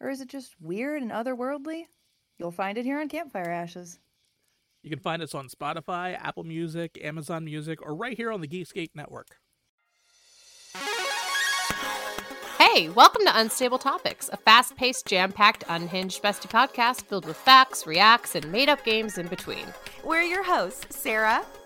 Or is it just weird and otherworldly? You'll find it here on Campfire Ashes. You can find us on Spotify, Apple Music, Amazon Music, or right here on the Geekscape Network. Hey, welcome to Unstable Topics, a fast paced, jam packed, unhinged bestie podcast filled with facts, reacts, and made up games in between. We're your hosts, Sarah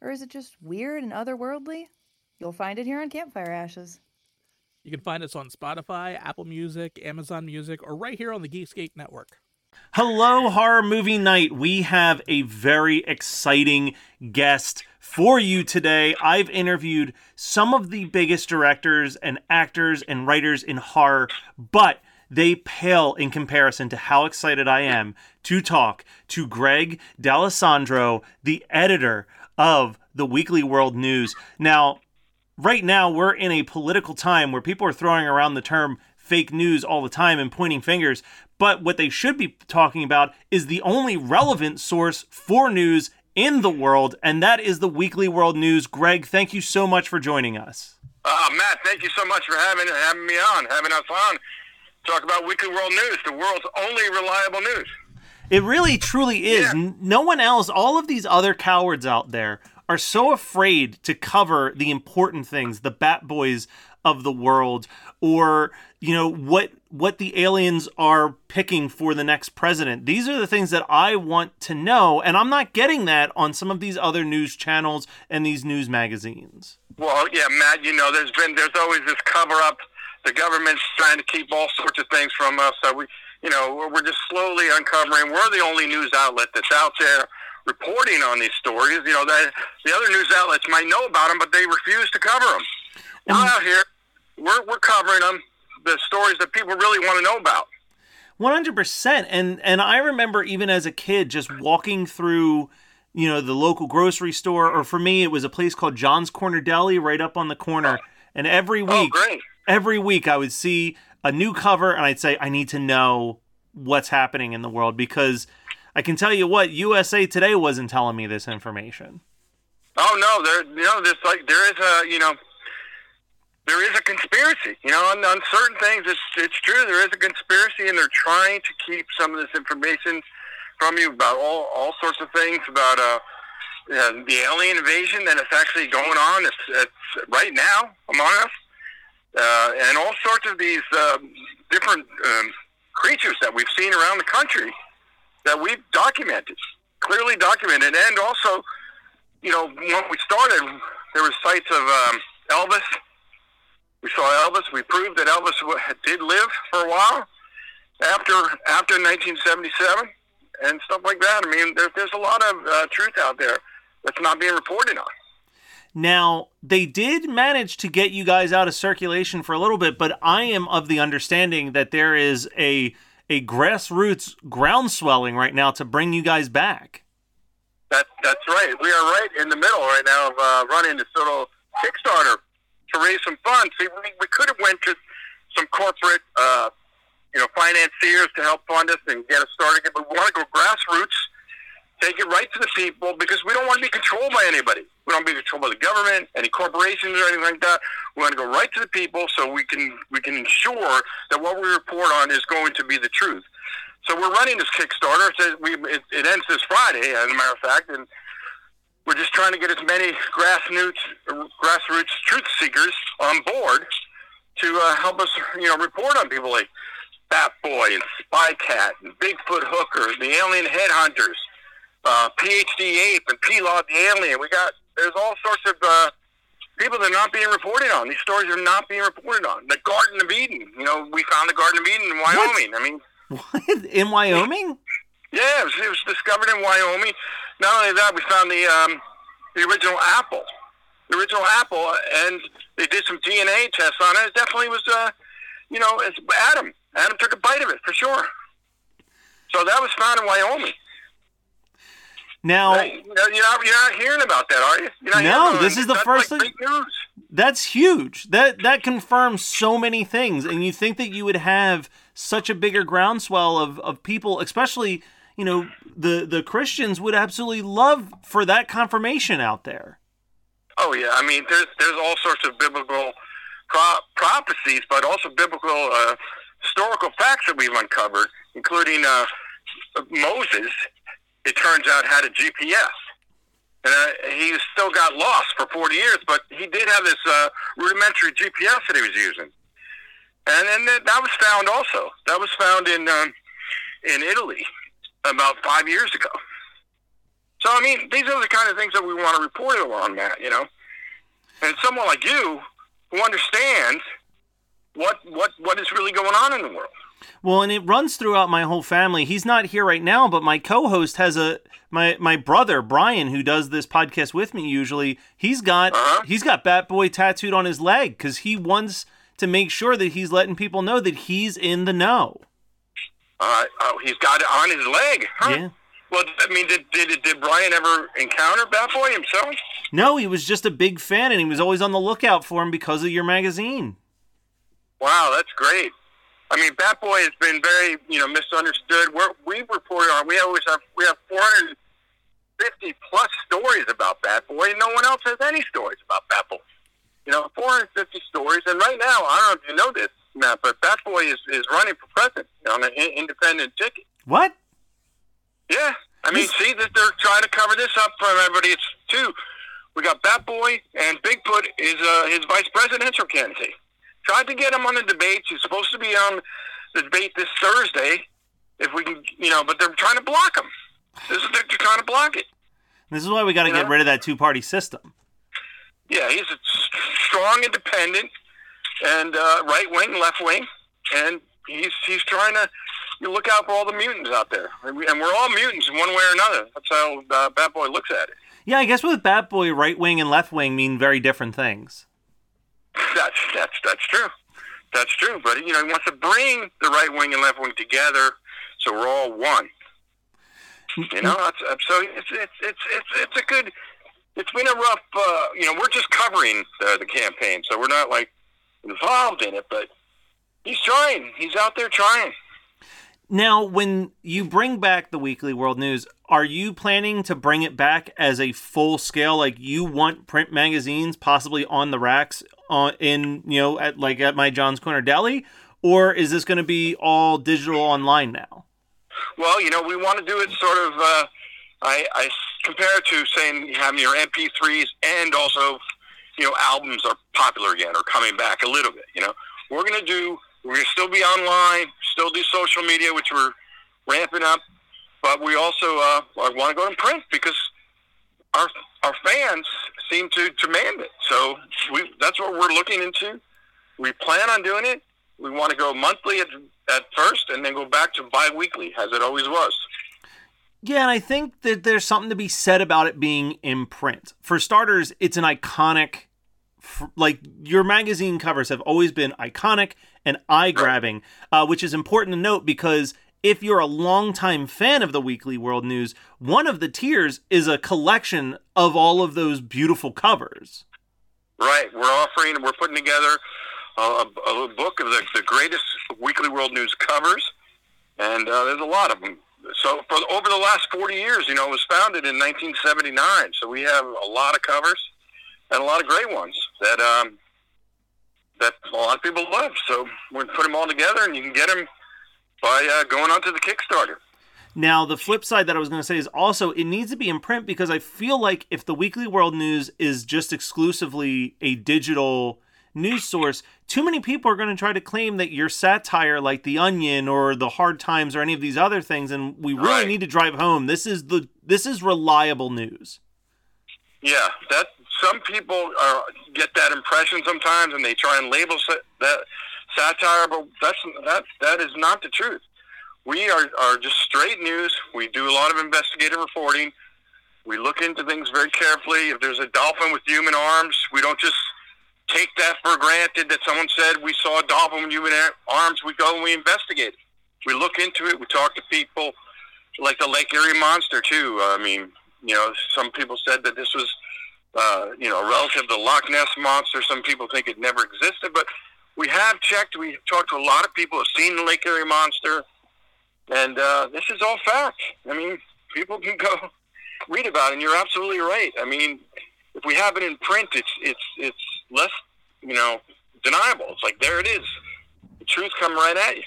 Or is it just weird and otherworldly? You'll find it here on Campfire Ashes. You can find us on Spotify, Apple Music, Amazon Music, or right here on the Geekscape Network. Hello, Horror Movie Night. We have a very exciting guest for you today. I've interviewed some of the biggest directors and actors and writers in horror, but they pale in comparison to how excited I am to talk to Greg D'Alessandro, the editor of the Weekly World News. Now, right now we're in a political time where people are throwing around the term fake news all the time and pointing fingers. But what they should be talking about is the only relevant source for news in the world, and that is the Weekly World News. Greg, thank you so much for joining us. Uh, Matt, thank you so much for having having me on, having us on. Talk about Weekly World News, the world's only reliable news. It really truly is. Yeah. No one else, all of these other cowards out there are so afraid to cover the important things, the bat boys of the world or you know what what the aliens are picking for the next president. These are the things that I want to know and I'm not getting that on some of these other news channels and these news magazines. Well, yeah, Matt, you know, there's been there's always this cover up. The government's trying to keep all sorts of things from us. So we, you know, we're, we're just slowly uncovering. We're the only news outlet that's out there reporting on these stories. You know, that the other news outlets might know about them, but they refuse to cover them. We're out here. We're we're covering them. The stories that people really want to know about. 100% and and I remember even as a kid just walking through you know the local grocery store or for me it was a place called John's Corner Deli right up on the corner and every Oh, week great. every week I would see a new cover and I'd say I need to know what's happening in the world because I can tell you what USA Today wasn't telling me this information. Oh no, there you know there's like there is a you know there is a conspiracy. You know, on, on certain things it's it's true there is a conspiracy and they're trying to keep some of this information from you about all all sorts of things about uh, uh the alien invasion that is actually going on it's, it's right now among us. Uh, and all sorts of these um, different um, creatures that we've seen around the country that we've documented, clearly documented, and also you know, when we started, there were sites of um, Elvis. We saw Elvis. We proved that Elvis did live for a while after after 1977 and stuff like that. I mean, there, there's a lot of uh, truth out there that's not being reported on. Now, they did manage to get you guys out of circulation for a little bit, but I am of the understanding that there is a a grassroots groundswelling right now to bring you guys back. That that's right. We are right in the middle right now of uh, running this little Kickstarter to raise some funds. See, we, we could have went to some corporate, uh, you know, financiers to help fund us and get us started, but we want to go grassroots take it right to the people because we don't want to be controlled by anybody. We don't want to be controlled by the government, any corporations, or anything like that. We want to go right to the people so we can we can ensure that what we report on is going to be the truth. So we're running this Kickstarter. It, we, it, it ends this Friday, as a matter of fact, and we're just trying to get as many grassroots grassroots truth seekers on board to uh, help us, you know, report on people like Bat Boy and Spy Cat and Bigfoot Hooker, and the alien headhunters, uh, PhD Ape and P-Lod the alien. We got there's all sorts of uh, people that are not being reported on. These stories are not being reported on. The Garden of Eden. You know, we found the Garden of Eden in Wyoming. I mean, What in Wyoming? yeah, it was, it was discovered in Wyoming. Not only that, we found the um, the original apple, the original apple, and they did some DNA tests on it. It definitely was, uh, you know, it's Adam. Adam took a bite of it for sure. So that was found in Wyoming. Now? You're not, you're not hearing about that, are you? You're not No, this is the That's first like thing- news. that's huge. That that confirms so many things, and you think that you would have such a bigger groundswell of of people, especially you know the the Christians would absolutely love for that confirmation out there. Oh yeah, I mean, there's there's all sorts of biblical pro- prophecies, but also biblical uh, historical facts that we've uncovered, including uh, Moses. It turns out had a GPS, and uh, he still got lost for 40 years, but he did have this uh, rudimentary GPS that he was using, and then that, was found also. That was found in um, in Italy about five years ago. So I mean, these are the kind of things that we want to report on, Matt. You know, and someone like you who understands what what what is really going on in the world. Well, and it runs throughout my whole family. He's not here right now, but my co-host has a my my brother Brian, who does this podcast with me usually. He's got Uh-huh. he's got Bat Boy tattooed on his leg because he wants to make sure that he's letting people know that he's in the know. Uh, oh, he's got it on his leg. Huh? Yeah. Well, I mean, did, did did Brian ever encounter Bat Boy himself? No, he was just a big fan, and he was always on the lookout for him because of your magazine. Wow, that's great. I mean, Bat Boy has been very, you know, misunderstood. We're, we reported on. We always have we have 450 plus stories about Bat Boy, and no one else has any stories about Bat Boy. You know, 450 stories, and right now, I don't know if you know this, Matt, but Bat Boy is, is running for president on an in- independent ticket. What? Yeah, I mean, This- see that they're trying to cover this up for everybody. It's two. We got Bat Boy and Bigfoot is uh, his vice presidential candidate. Tried to get him on the debates. He's supposed to be on the debate this Thursday, if we can, you know. But they're trying to block him. This is they're trying to block it. This is why we got to get rid of that two-party system. Yeah, he's a strong independent and uh, right wing, left wing, and he's he's trying to you look out for all the mutants out there, and we- and we're all mutants in one way or another. That's how uh, Bat Boy looks at it. Yeah, I guess with Bat Boy, right wing and left wing mean very different things. That's that's that's true. That's true. But you know, he wants to bring the right wing and left wing together, so we're all one. You know, that's, that's- so it's it's it's it's it's a good. It's been a rough. Uh, you know, we're just covering the the campaign, so we're not like involved in it. But he's trying. He's out there trying. Now, when you bring back the Weekly World News, are you planning to bring it back as a full scale? Like you want print magazines possibly on the racks on in you know at like at my John's Corner Deli, or is this going to be all digital online now? Well, you know, we want to do it sort of. Uh, I, I compare it to saying you having your MP3s and also, you know, albums are popular again or coming back a little bit. You know, we're going to do. We're going to still be online, still do social media, which we're ramping up, but we also uh, want to go in print because our our fans seem to demand it. So we that's what we're looking into. We plan on doing it. We want to go monthly at, at first, and then go back to bi-weekly as it always was. Yeah, and I think that there's something to be said about it being in print. For starters, it's an iconic, like your magazine covers have always been iconic and eye grabbing, uh, which is important to note because if you're a longtime fan of the Weekly World News, one of the tiers is a collection of all of those beautiful covers. Right. We're offering, we're putting together a, a, book of the, the greatest Weekly World News covers, and uh, there's a lot of them. so for over the last 40 years, you know, it was founded in 1979. So we have a lot of covers and a lot of great ones that um, that a lot of people love. So we put them all together, and you can get them by uh, going onto the Kickstarter. Now, the flip side that I was going to say is also it needs to be in print because I feel like if the Weekly World News is just exclusively a digital news source, too many people are going to try to claim that you're satire like The Onion or The Hard Times or any of these other things and we really Right. need to drive home this is the this is reliable news. Yeah, that some people are, get that impression sometimes, and they try and label that satire, but that's that that is not the truth. We are are just straight news. We do a lot of investigative reporting. We look into things very carefully. If there's a dolphin with human arms, we don't just take that for granted that someone said we saw a dolphin with human arms. We go and we investigate. We look into it. We talk to people like the Lake Erie monster too. I mean, you know, some people said that this was, uh, you know, relative to Loch Ness monster. Some people think it never existed, but we have checked. We have talked to a lot of people who've seen the Lake Erie monster, and uh, this is all fact. I mean, people can go read about it. And you're absolutely right. I mean, if we have it in print, it's it's it's less, you know, deniable. It's like there it is. The truth come right at you.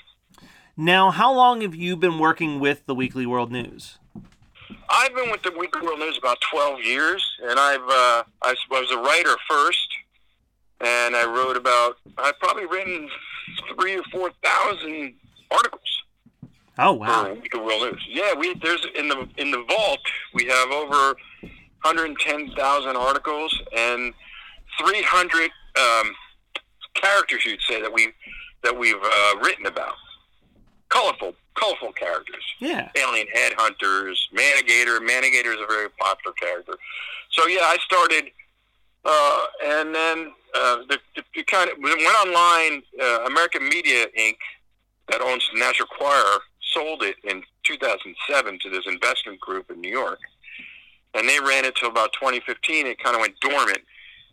Now, how long have you been working with the Weekly World News? I've been with the Weekly World News about 12 years, and I've uh, I was a writer first, and I wrote about I've probably written three or four thousand articles Oh wow. Weekly World News. Yeah, we there's in the in the vault we have over 110,000 articles and 300 um, characters you'd say that we that we've uh, written about. Colorful, colorful characters Yeah. alien headhunters, Manigator. Manigator is a very popular character. So yeah, I started, uh, and then uh, the, the, the kind of it went online. Uh, American Media Inc. that owns the National Enquirer sold it in 2007 to this investment group in New York, and they ran it till about 2015. It kind of went dormant,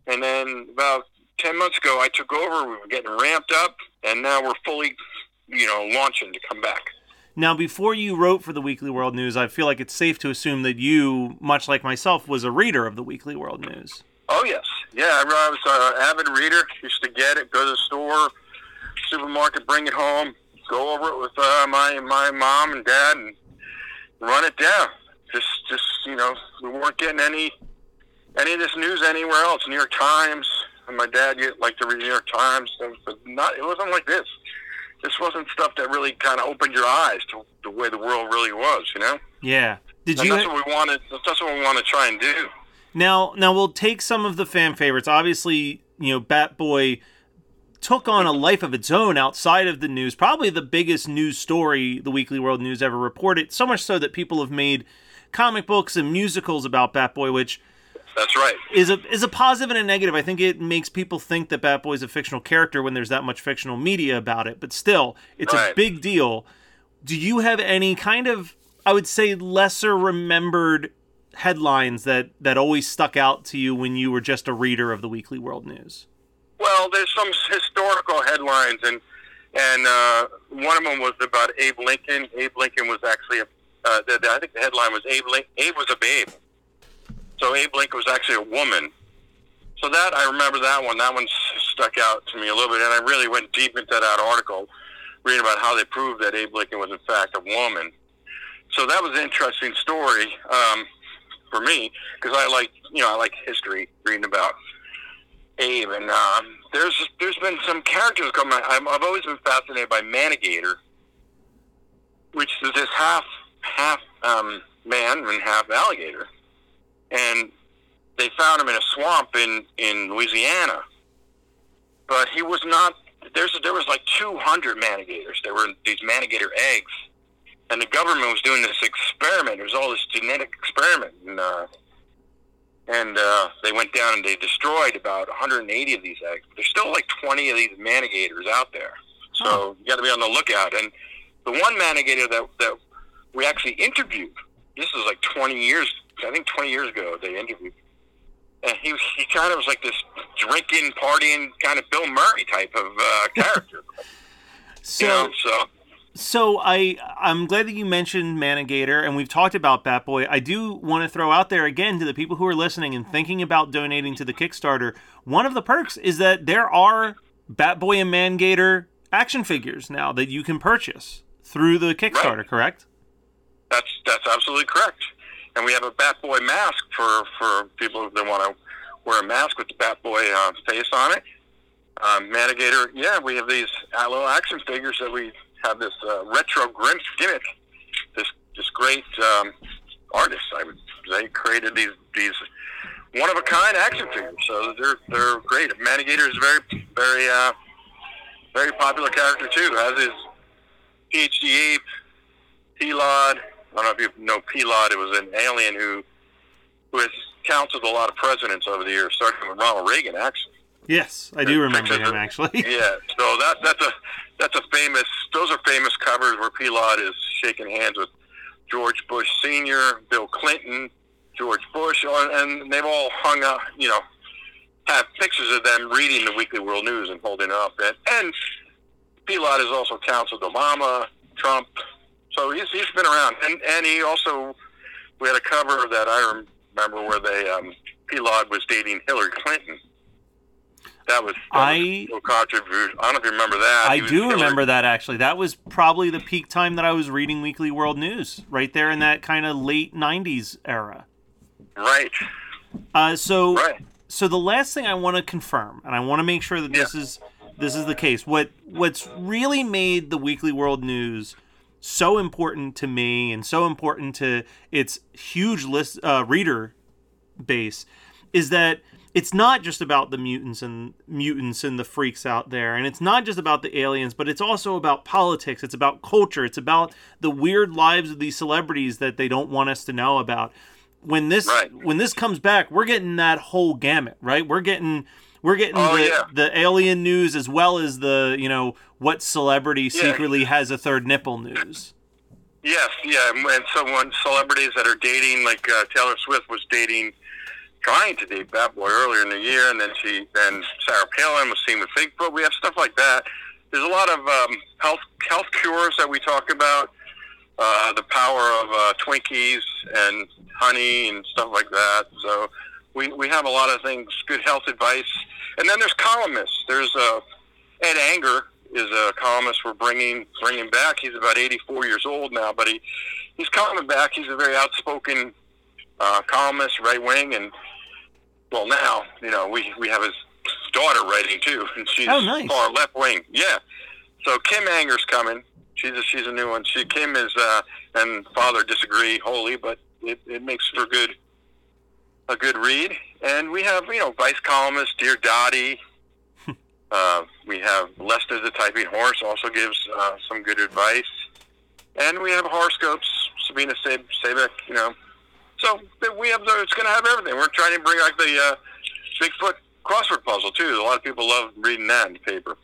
and then about 10 months ago, I took over. We were getting ramped up, and now we're fully, you know, launching to come back. Now, before you wrote for the Weekly World News, I feel like it's safe to assume that you, much like myself, was a reader of the Weekly World News. Oh yes, yeah. I was an avid reader. Used to get it, go to the store, supermarket, bring it home, go over it with uh, my my mom and dad, and run it down. Just just you know, we weren't getting any any of this news anywhere else. New York Times, and my dad get liked to read New York Times, but not. It wasn't like this. This wasn't stuff that really kind of opened your eyes to the way the world really was. You know, Yeah. Did and you? that's what we wanted. That's what we want to try and do. Now, now we'll take some of the fan favorites. Obviously, you know, Bat Boy took on a life of its own outside of the news. Probably the biggest news story the Weekly World News ever reported. So much so that people have made comic books and musicals about Bat Boy, which That's right. is a is a positive and a negative. I think it makes people think that Bat Boy is a fictional character when there's that much fictional media about it. But still, it's a big deal. Do you have any kind of I would say lesser remembered headlines that that always stuck out to you when you were just a reader of the Weekly World News? Well, there's some historical headlines, and and uh, one of them was about Abe Lincoln. Abe Lincoln was actually a. Uh, the, the, I think the headline was Abe. Lin- Abe was a babe. So Abe Lincoln was actually a woman. So that I remember that one. That one stuck out to me a little bit, and I really went deep into that article, reading about how they proved that Abe Lincoln was in fact a woman. So that was an interesting story um, for me because I like you know I like history, reading about Abe, and um, there's there's been some characters coming. I'm, I've always been fascinated by Manigator, which is this half half um, man and half alligator, and they found him in a swamp in in Louisiana, but he was not. There's there was like 200 manigators. There were these manigator eggs, and the government was doing this experiment. There was all this genetic experiment, and uh, and uh, they went down and they destroyed about 180 of these eggs. There's still like 20 of these manigators out there, so you got to be on the lookout. And the one manigator that that we actually interviewed, this is like 20 years, I think 20 years ago they interviewed, and he he kind of was like this drinking, partying kind of Bill Murray type of uh, character, So you know. So So I I'm glad that you mentioned Manigator and we've talked about Batboy. I do want to throw out there again to the people who are listening and thinking about donating to the Kickstarter. One of the perks is that there are Batboy and Manigator action figures now that you can purchase through the Kickstarter, Right. correct? That's that's absolutely correct. And we have a Batboy mask for for people that want to wear a mask with the Batboy uh, face on it. Um, Manigator, yeah, we have these uh, little action figures that we have this uh, retro Grimps gimmick. This this great um, artist, I would say, created these these one of a kind action figures. So they're they're great. Manigator is a very very uh, very popular character too, as is PhD Ape, P-Lod. I don't know if you know P-Lod. It was an alien who who has counseled a lot of presidents over the years, starting with Ronald Reagan, actually. Yes, I do remember him actually. Yeah, so that that's a that's a famous. Those are famous covers where P-Lod is shaking hands with George Bush Senior, Bill Clinton, George Bush, uh, and they've all hung up. You know, have pictures of them reading the Weekly World News and holding it up. And, and P-Lod has also counseled Obama, Trump. So he's he's been around, and and he also we had a cover that I remember where they um, P-Lod was dating Hillary Clinton. That was, that I- was so controversial. I don't know if you remember that. I do Hillary- remember that actually. That was probably the peak time that I was reading Weekly World News, right there in that kind of late '90s era. Right, Uh, so, right. so the last thing I want to confirm, and I want to make sure that this is this is the case. What what's really made the Weekly World News so important to me and so important to its huge list uh, reader base is that it's not just about the mutants and mutants and the freaks out there and it's not just about the aliens but it's also about politics. It's about culture. It's about the weird lives of these celebrities that they don't want us to know about. When this Right. when this comes back we're getting that whole gamut right? We're getting we're getting Oh, the, yeah. the alien news as well as the you know what celebrity secretly has a third nipple news Yes, yeah, and someone celebrities that are dating, like uh, Taylor Swift was dating, trying to date Batboy earlier in the year, and then she, then Sarah Palin was seen with Bigfoot. We have stuff like that. There's a lot of um, health health cures that we talk about. Uh, the power of uh, Twinkies and honey and stuff like that. So we we have a lot of things, good health advice, and then there's columnists. There's uh, Ed Anger is a columnist we're bringing bringing back. He's about 84 years old now, but he he's coming back. He's a very outspoken uh, columnist, right wing, and well now you know we we have his daughter writing too, and she's Oh, nice. far left wing. Yeah. So Kim Anger's coming. She's a, she's a new one. She Kim is uh, and father disagree wholly, but it, it makes for good a good read. And we have you know vice columnist Dear Dottie. Uh, we have Lester the Typing Horse also gives uh, some good advice, and we have horoscopes. Sabina Sab- Sabek, you know. So we have the, it's going to have everything. We're trying to bring like the uh, Bigfoot crossword puzzle too. A lot of people love reading that in the paper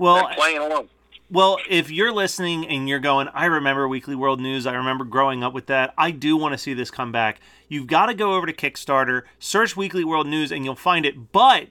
well and playing along. Well, if you're listening and you're going, I remember Weekly World News, I remember growing up with that, I do want to see this come back. You've got to go over to Kickstarter, search Weekly World News, and you'll find it. But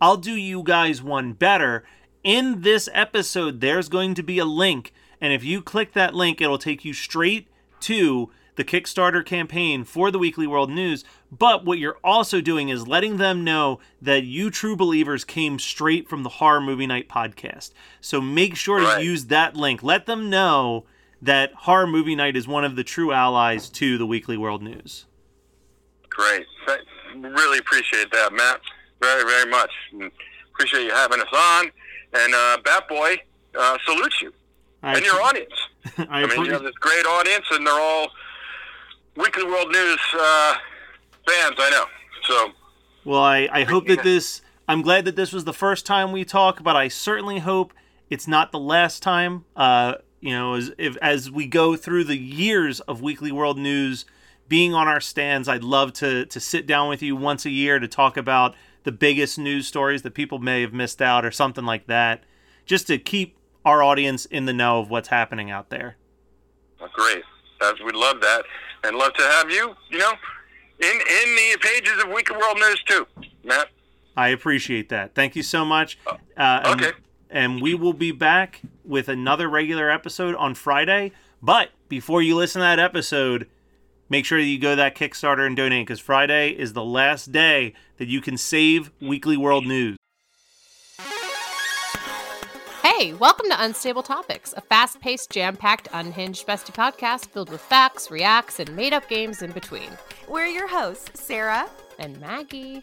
I'll do you guys one better. In this episode, there's going to be a link, and if you click that link, it'll take you straight to the Kickstarter campaign for the Weekly World News. But what you're also doing is letting them know that you true believers came straight from the Horror Movie Night podcast. So make sure to use that link. Let them know that Horror Movie Night is one of the true allies to the Weekly World News. Great. Really appreciate that, Matt. Very, very much. And appreciate you having us on. And uh, Bat Boy uh, salutes you I, and your audience. I, I mean, you have this great audience, and they're all Weekly World News uh, fans, I know. So, Well, I, I hope that this. I'm glad that this was the first time we talk, but I certainly hope it's not the last time. Uh, you know, as if as we go through the years of Weekly World News being on our stands, I'd love to to sit down with you once a year to talk about the biggest news stories that people may have missed out or something like that, just to keep our audience in the know of what's happening out there. uh, great. That's, we'd love that. And love to have you, you know, in, in the pages of Weekly World News, too, Matt. I appreciate that. Thank you so much. Uh, and, okay. And we will be back with another regular episode on Friday. But before you listen to that episode, make sure that you go to that Kickstarter and donate because Friday is the last day that you can save Weekly World News. Hey, welcome to Unstable Topics, a fast paced, jam packed, unhinged bestie podcast filled with facts, reacts, and made up games in between. We're your hosts, Sarah, And Maggie.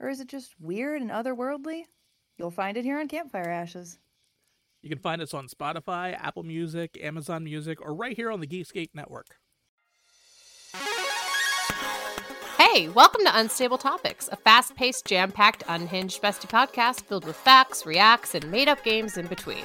Or is it just weird and otherworldly? You'll find it here on Campfire Ashes. You can find us on Spotify, Apple Music, Amazon Music, or right here on the Geekscape Network. Hey, welcome to Unstable Topics, a fast paced, jam packed, unhinged bestie podcast filled with facts, reacts, and made up games in between.